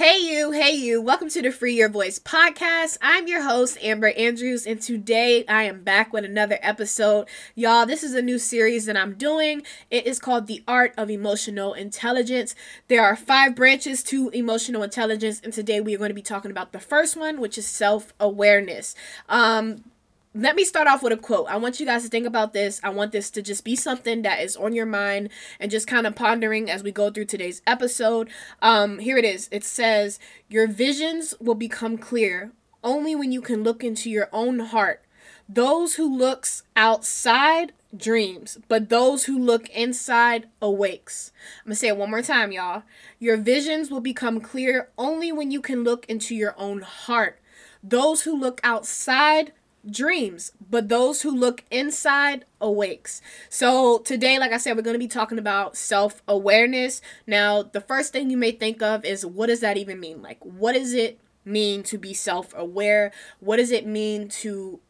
Hey, you, hey, you. Welcome to the Free Your Voice podcast. I'm your host, Amber Andrews, and today I am back with another episode. Y'all, this is a new series that I'm doing. It is called The Art of Emotional Intelligence. There are five branches to emotional intelligence, and today we are going to be talking about the first one, which is self awareness. Um, let me start off with a quote. I want you guys to think about this. I want this to just be something that is on your mind and just kind of pondering as we go through today's episode. Um, here it is. It says, Your visions will become clear only when you can look into your own heart. Those who looks outside dreams, but those who look inside awakes. I'm going to say it one more time, y'all. Your visions will become clear only when you can look into your own heart. Those who look outside dreams, but those who look inside awakes. So, today, like I said, we're going to be talking about self awareness. Now, the first thing you may think of is what does that even mean? Like, what does it mean to be self aware? What does it mean to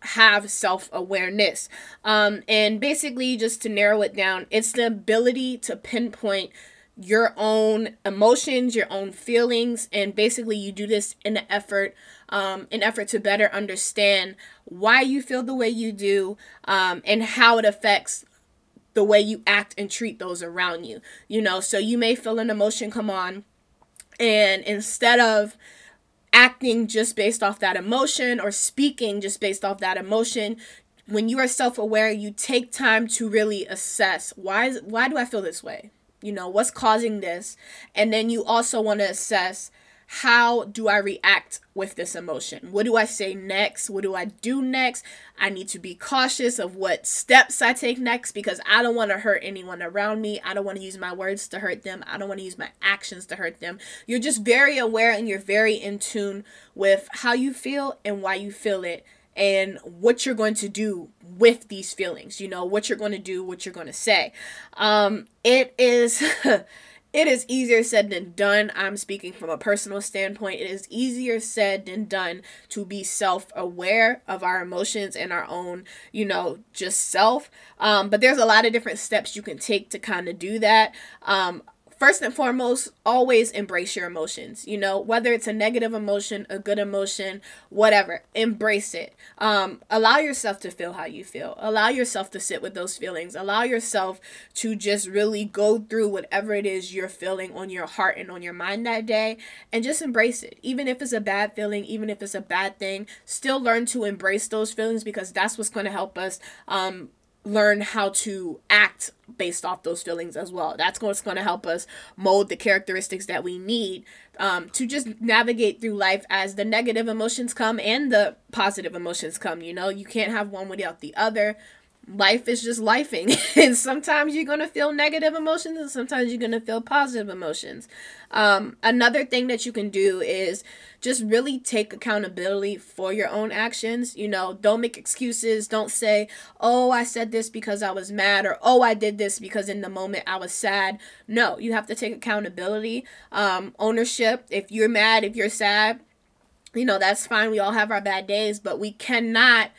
have self awareness? Um, and basically, just to narrow it down, it's the ability to pinpoint your own emotions, your own feelings, and basically you do this in an effort, um, an effort to better understand why you feel the way you do, um, and how it affects the way you act and treat those around you. You know, so you may feel an emotion come on, and instead of acting just based off that emotion or speaking just based off that emotion, when you are self-aware, you take time to really assess why is why do I feel this way? you know what's causing this and then you also want to assess how do i react with this emotion? What do i say next? What do i do next? I need to be cautious of what steps i take next because i don't want to hurt anyone around me. I don't want to use my words to hurt them. I don't want to use my actions to hurt them. You're just very aware and you're very in tune with how you feel and why you feel it and what you're going to do with these feelings you know what you're going to do what you're going to say. Um it is it is easier said than done. I'm speaking from a personal standpoint. It is easier said than done to be self-aware of our emotions and our own you know just self. Um but there's a lot of different steps you can take to kind of do that. Um first and foremost, always embrace your emotions. You know, whether it's a negative emotion, a good emotion, whatever, embrace it. Um, allow yourself to feel how you feel. Allow yourself to sit with those feelings. Allow yourself to just really go through whatever it is you're feeling on your heart and on your mind that day and just embrace it. Even if it's a bad feeling, even if it's a bad thing, still learn to embrace those feelings because that's what's going to help us um, learn how to act based off those feelings as well. That's what's going to help us mold the characteristics that we need um, to just navigate through life as the negative emotions come and the positive emotions come. You know, you can't have one without the other life is just lifing. And sometimes you're going to feel negative emotions and sometimes you're going to feel positive emotions. Um, another thing that you can do is just really take accountability for your own actions. You know don't make excuses. Don't say oh i said this because i was mad or oh i did this because in the moment i was sad. No you have to take accountability. Um, ownership. If you're mad if you're sad you know that's fine. We all have our bad days but we cannot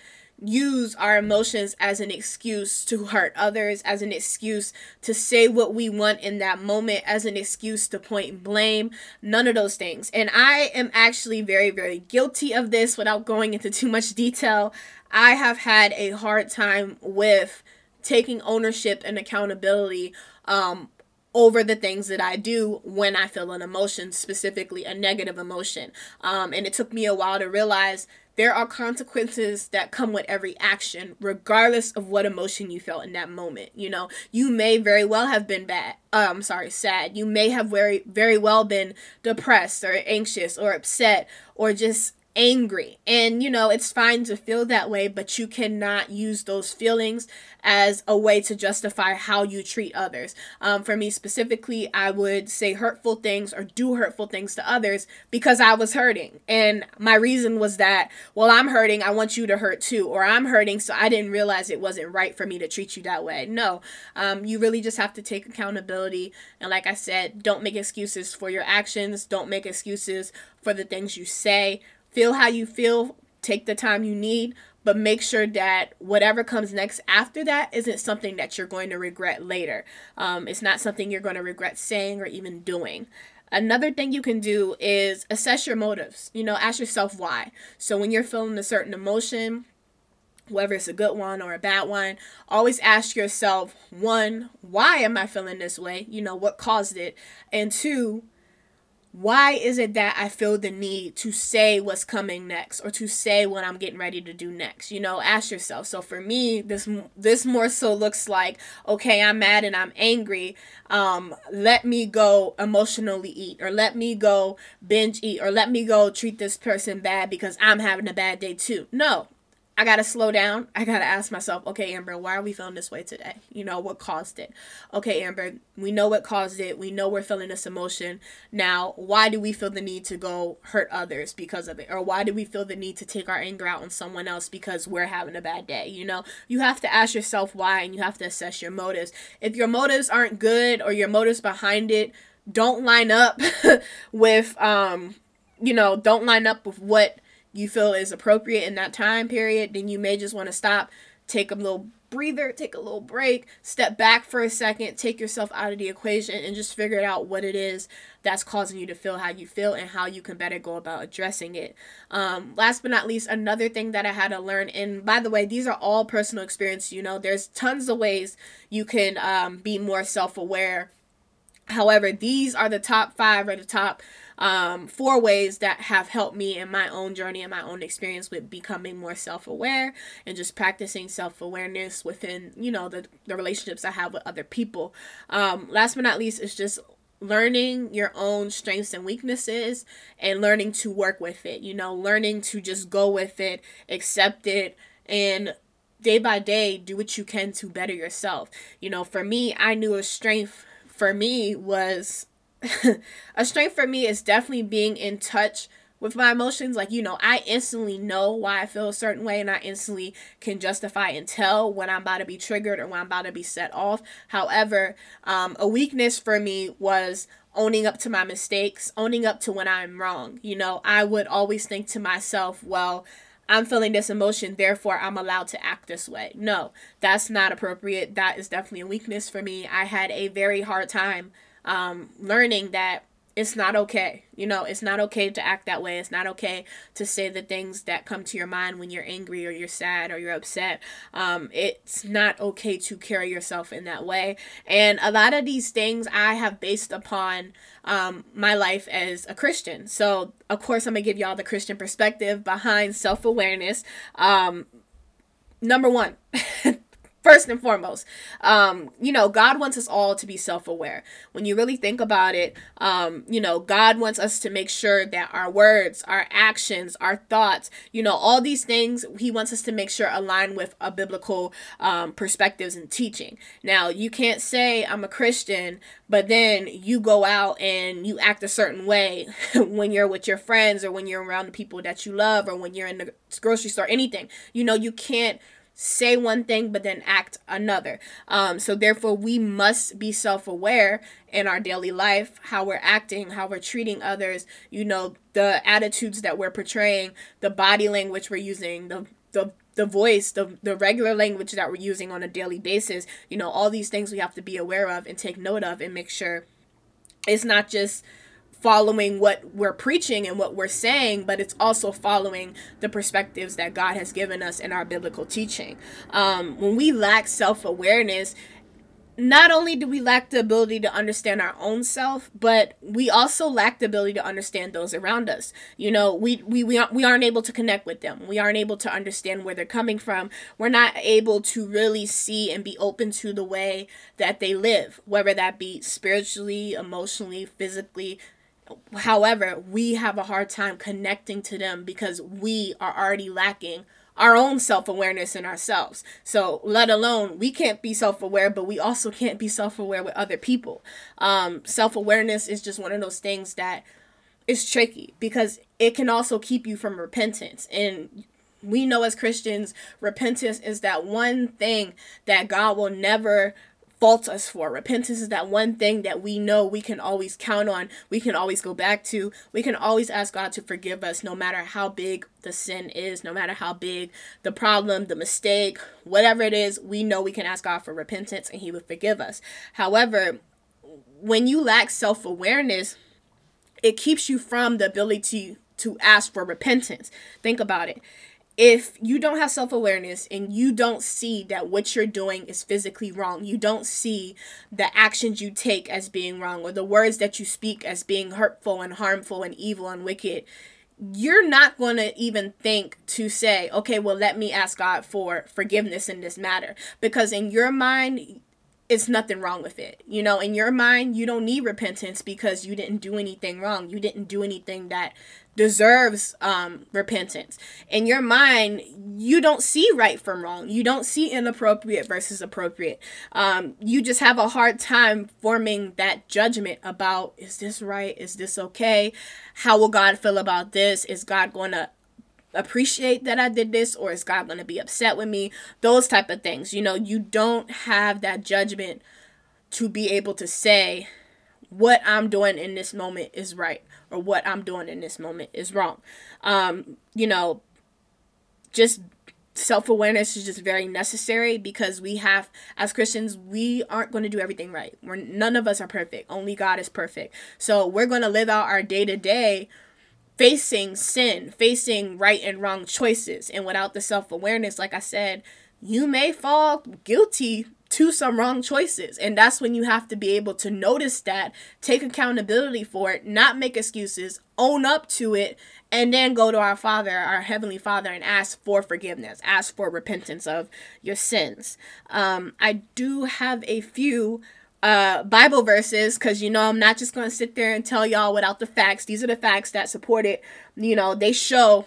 use our emotions as an excuse to hurt others, as an excuse to say what we want in that moment, as an excuse to point blame. None of those things. And I am actually very, very guilty of this without going into too much detail. I have had a hard time with taking ownership and accountability um, over the things that I do when I feel an emotion, specifically a negative emotion. Um, and it took me a while to realize there are consequences that come with every action, regardless of what emotion you felt in that moment. You know, you may very well have been bad. I'm sorry, sad. You may have very, very well been depressed or anxious or upset or just angry. And, you know, it's fine to feel that way, but you cannot use those feelings as a way to justify how you treat others. Um, for me specifically, I would say hurtful things or do hurtful things to others because I was hurting. And my reason was that, well, I'm hurting, I want you to hurt too. Or I'm hurting, so I didn't realize it wasn't right for me to treat you that way. No, um, you really just have to take accountability. And like I said, don't make excuses for your actions, don't make excuses for the things you say feel how you feel, take the time you need, but make sure that whatever comes next after that isn't something that you're going to regret later. Um, it's not something you're going to regret saying or even doing. Another thing you can do is assess your motives. You know, ask yourself why. So when you're feeling a certain emotion, whether it's a good one or a bad one, always ask yourself one, why am I feeling this way? You know, what caused it? And two, why is it that I feel the need to say what's coming next or to say what I'm getting ready to do next? You know, ask yourself. So for me, this this more so looks like, okay, I'm mad and I'm angry. Um, let me go emotionally eat or let me go binge eat or let me go treat this person bad because I'm having a bad day too. No, I got to slow down. I got to ask myself, okay, Amber, why are we feeling this way today? You know, what caused it? Okay, Amber, we know what caused it. We know we're feeling this emotion. Now, why do we feel the need to go hurt others because of it? Or why do we feel the need to take our anger out on someone else because we're having a bad day? You know, you have to ask yourself why and you have to assess your motives. If your motives aren't good or your motives behind it don't line up with, um, you know, don't line up with what you feel is appropriate in that time period, then you may just want to stop, take a little breather, take a little break, step back for a second, take yourself out of the equation, and just figure out what it is that's causing you to feel how you feel and how you can better go about addressing it. Um, last but not least, another thing that I had to learn, and by the way, these are all personal experience. You know, there's tons of ways you can um, be more self aware. However, these are the top five or the top um, four ways that have helped me in my own journey and my own experience with becoming more self-aware and just practicing self-awareness within you know the, the relationships i have with other people. Um, last but not least is just learning your own strengths and weaknesses and learning to work with it you know learning to just go with it accept it and day by day do what you can to better yourself. You know for me i knew a strength for me was a strength for me is definitely being in touch with my emotions. Like, you know, I instantly know why I feel a certain way and I instantly can justify and tell when I'm about to be triggered or when I'm about to be set off. However, um, a weakness for me was owning up to my mistakes, owning up to when I'm wrong. You know, I would always think to myself, well, I'm feeling this emotion, therefore I'm allowed to act this way. No, that's not appropriate. That is definitely a weakness for me. I had a very hard time um, learning that it's not okay. You know, it's not okay to act that way. It's not okay to say the things that come to your mind when you're angry or you're sad or you're upset. Um, it's not okay to carry yourself in that way. And a lot of these things I have based upon um, my life as a Christian. So, of course, I'm going to give y'all the Christian perspective behind self awareness. Um, number one, first and foremost um you know god wants us all to be self-aware. When you really think about it um you know god wants us to make sure that our words our actions our thoughts you know all these things he wants us to make sure align with a biblical um perspectives and teaching. Now you can't say i'm a christian but then you go out and you act a certain way when you're with your friends or when you're around the people that you love or when you're in the grocery store anything. You know you can't say one thing but then act another. Um, so therefore, we must be self-aware in our daily life, how we're acting, how we're treating others. You know, the attitudes that we're portraying, the body language we're using, the the the voice, the the regular language that we're using on a daily basis. You know, all these things we have to be aware of and take note of and make sure it's not just following what we're preaching and what we're saying, but it's also following the perspectives that God has given us in our biblical teaching. Um, when we lack self awareness, not only do we lack the ability to understand our own self, but we also lack the ability to understand those around us. You know, we we we aren't, we aren't able to connect with them. We aren't able to understand where they're coming from. We're not able to really see and be open to the way that they live, whether that be spiritually, emotionally, physically, However, we have a hard time connecting to them because we are already lacking our own self awareness in ourselves. So, let alone we can't be self aware, but we also can't be self aware with other people. Um, self awareness is just one of those things that is tricky because it can also keep you from repentance. And we know as Christians, repentance is that one thing that God will never fault us for. Repentance is that one thing that we know we can always count on, we can always go back to. We can always ask God to forgive us no matter how big the sin is, no matter how big the problem, the mistake, whatever it is, we know we can ask God for repentance and He would forgive us. However, when you lack self awareness, it keeps you from the ability to ask for repentance. Think about it. If you don't have self awareness and you don't see that what you're doing is physically wrong, you don't see the actions you take as being wrong or the words that you speak as being hurtful and harmful and evil and wicked, you're not going to even think to say, okay, well, let me ask God for forgiveness in this matter. Because in your mind, it's nothing wrong with it. You know, in your mind, you don't need repentance because you didn't do anything wrong. You didn't do anything that deserves um, repentance. In your mind, you don't see right from wrong. You don't see inappropriate versus appropriate. Um, you just have a hard time forming that judgment about is this right? Is this okay? How will God feel about this? Is God going to appreciate that I did this or is God going to be upset with me? Those type of things. You know, you don't have that judgment to be able to say what I'm doing in this moment is right or what I'm doing in this moment is wrong. Um, you know, just self-awareness is just very necessary because we have as Christians we aren't going to do everything right. We're none of us are perfect. Only God is perfect. So we're going to live out our day to day facing sin, facing right and wrong choices. And without the self awareness, like I said, you may fall guilty to some wrong choices. And that's when you have to be able to notice that, take accountability for it, not make excuses, own up to it, and then go to our Father, our Heavenly Father, and ask for forgiveness, ask for repentance of your sins. Um, I do have a few uh, Bible verses because you know I'm not just gonna sit there and tell y'all without the facts. These are the facts that support it. You know, they show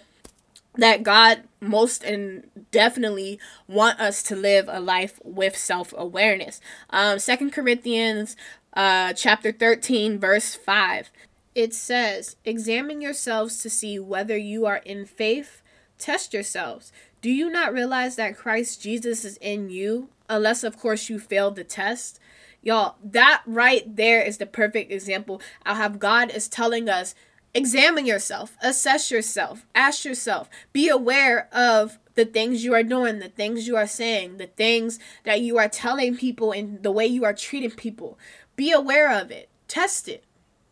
that God most and definitely want us to live a life with self-awareness. Um, Second Corinthians uh, chapter 13, verse 5. It says, Examine yourselves to see whether you are in faith. Test yourselves. Do you not realize that Christ Jesus is in you? Unless, of course, you failed the test. Y'all, that right there is the perfect example of how God is telling us examine yourself, assess yourself, ask yourself, be aware of the things you are doing, the things you are saying, the things that you are telling people, and the way you are treating people. Be aware of it, test it.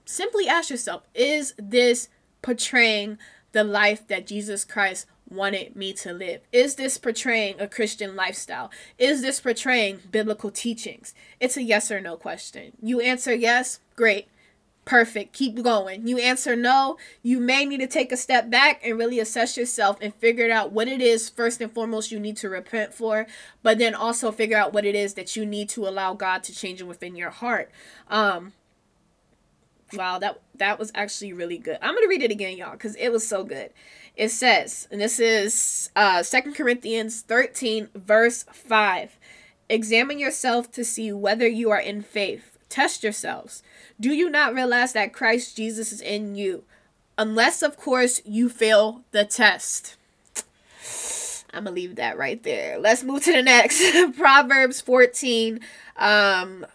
Simply ask yourself is this portraying the life that Jesus Christ wanted me to live? Is this portraying a Christian lifestyle? Is this portraying biblical teachings? It's a yes or no question. You answer yes, great. Perfect. Keep going. You answer no, you may need to take a step back and really assess yourself and figure out what it is first and foremost you need to repent for, but then also figure out what it is that you need to allow God to change within your heart. Um wow, that that was actually really good. I'm going to read it again, y'all, cuz it was so good. It says, and this is uh, 2 Corinthians 13, verse 5 Examine yourself to see whether you are in faith. Test yourselves. Do you not realize that Christ Jesus is in you? Unless, of course, you fail the test. I'm gonna leave that right there. Let's move to the next. Proverbs 14, um,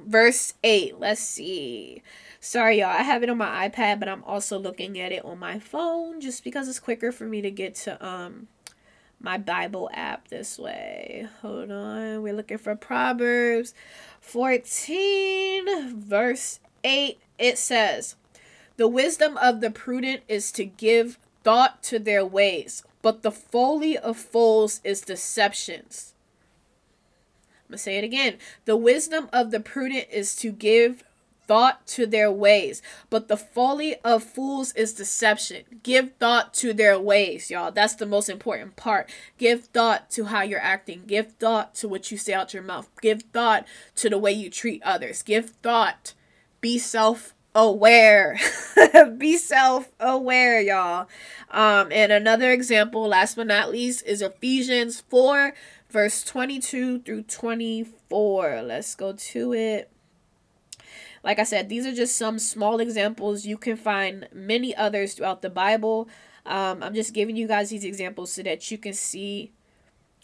verse 8. Let's see. Sorry, y'all. I have it on my iPad, but I'm also looking at it on my phone just because it's quicker for me to get to um my Bible app this way. Hold on. We're looking for Proverbs 14, verse 8. It says, The wisdom of the prudent is to give thought to their ways, but the folly of fools is deceptions. I'm going to say it again. The wisdom of the prudent is to give thought to their ways, but the folly of fools is deception. Give thought to their ways, y'all. That's the most important part. Give thought to how you're acting. Give thought to what you say out your mouth. Give thought to the way you treat others. Give thought. Be self aware. Be self aware, y'all. Um, and another example, last but not least, is Ephesians 4, verse 22 through 24. Let's go to it. Like I said, these are just some small examples. You can find many others throughout the Bible. Um, I'm just giving you guys these examples so that you can see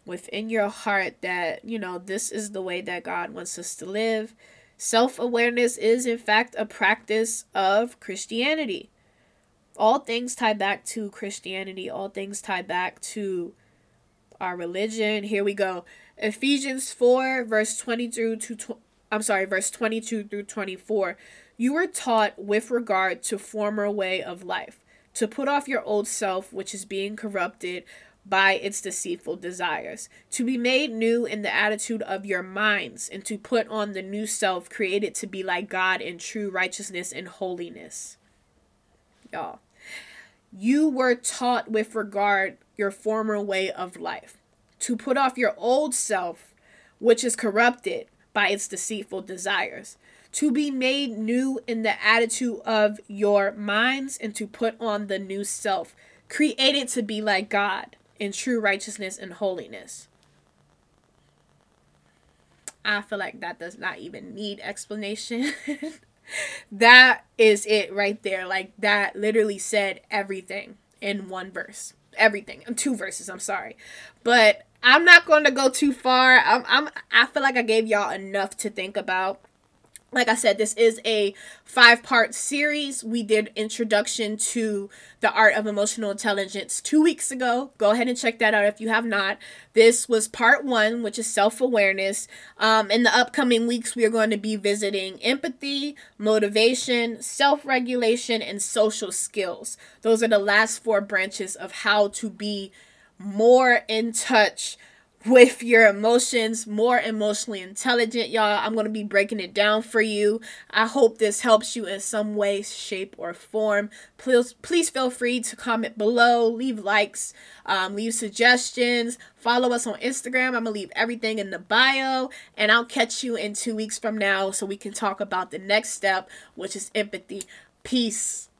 within your heart that, you know, this is the way that God wants us to live. Self awareness is, in fact, a practice of Christianity. All things tie back to Christianity, all things tie back to our religion. Here we go. Ephesians 4, verse 20 through to I'm sorry, verse 22 through 24. You were taught with regard to former way of life to put off your old self, which is being corrupted by its deceitful desires, to be made new in the attitude of your minds, and to put on the new self created to be like God in true righteousness and holiness. Y'all, you were taught with regard your former way of life to put off your old self, which is corrupted by its deceitful desires, to be made new in the attitude of your minds, and to put on the new self, created to be like God in true righteousness and holiness. I feel like that does not even need explanation. that is it right there. Like that literally said everything in one verse. Everything. In two verses, I'm sorry. But I'm not going to go too far. I'm I'm I feel like I gave y'all enough to think about like I said, this is a five part series. We did introduction to the art of emotional intelligence two weeks ago. Go ahead and check that out if you have not. This was part one, which is self awareness. Um, in the upcoming weeks, we are going to be visiting empathy, motivation, self regulation, and social skills. Those are the last four branches of how to be more in touch with your emotions, more emotionally intelligent, y'all. I'm going to be breaking it down for you. I hope this helps you in some way, shape, or form. Please, please feel free to comment below, leave likes, um, leave suggestions, follow us on Instagram. I'm going to leave everything in the bio, and I'll catch you in two weeks from now so we can talk about the next step, which is empathy. Peace.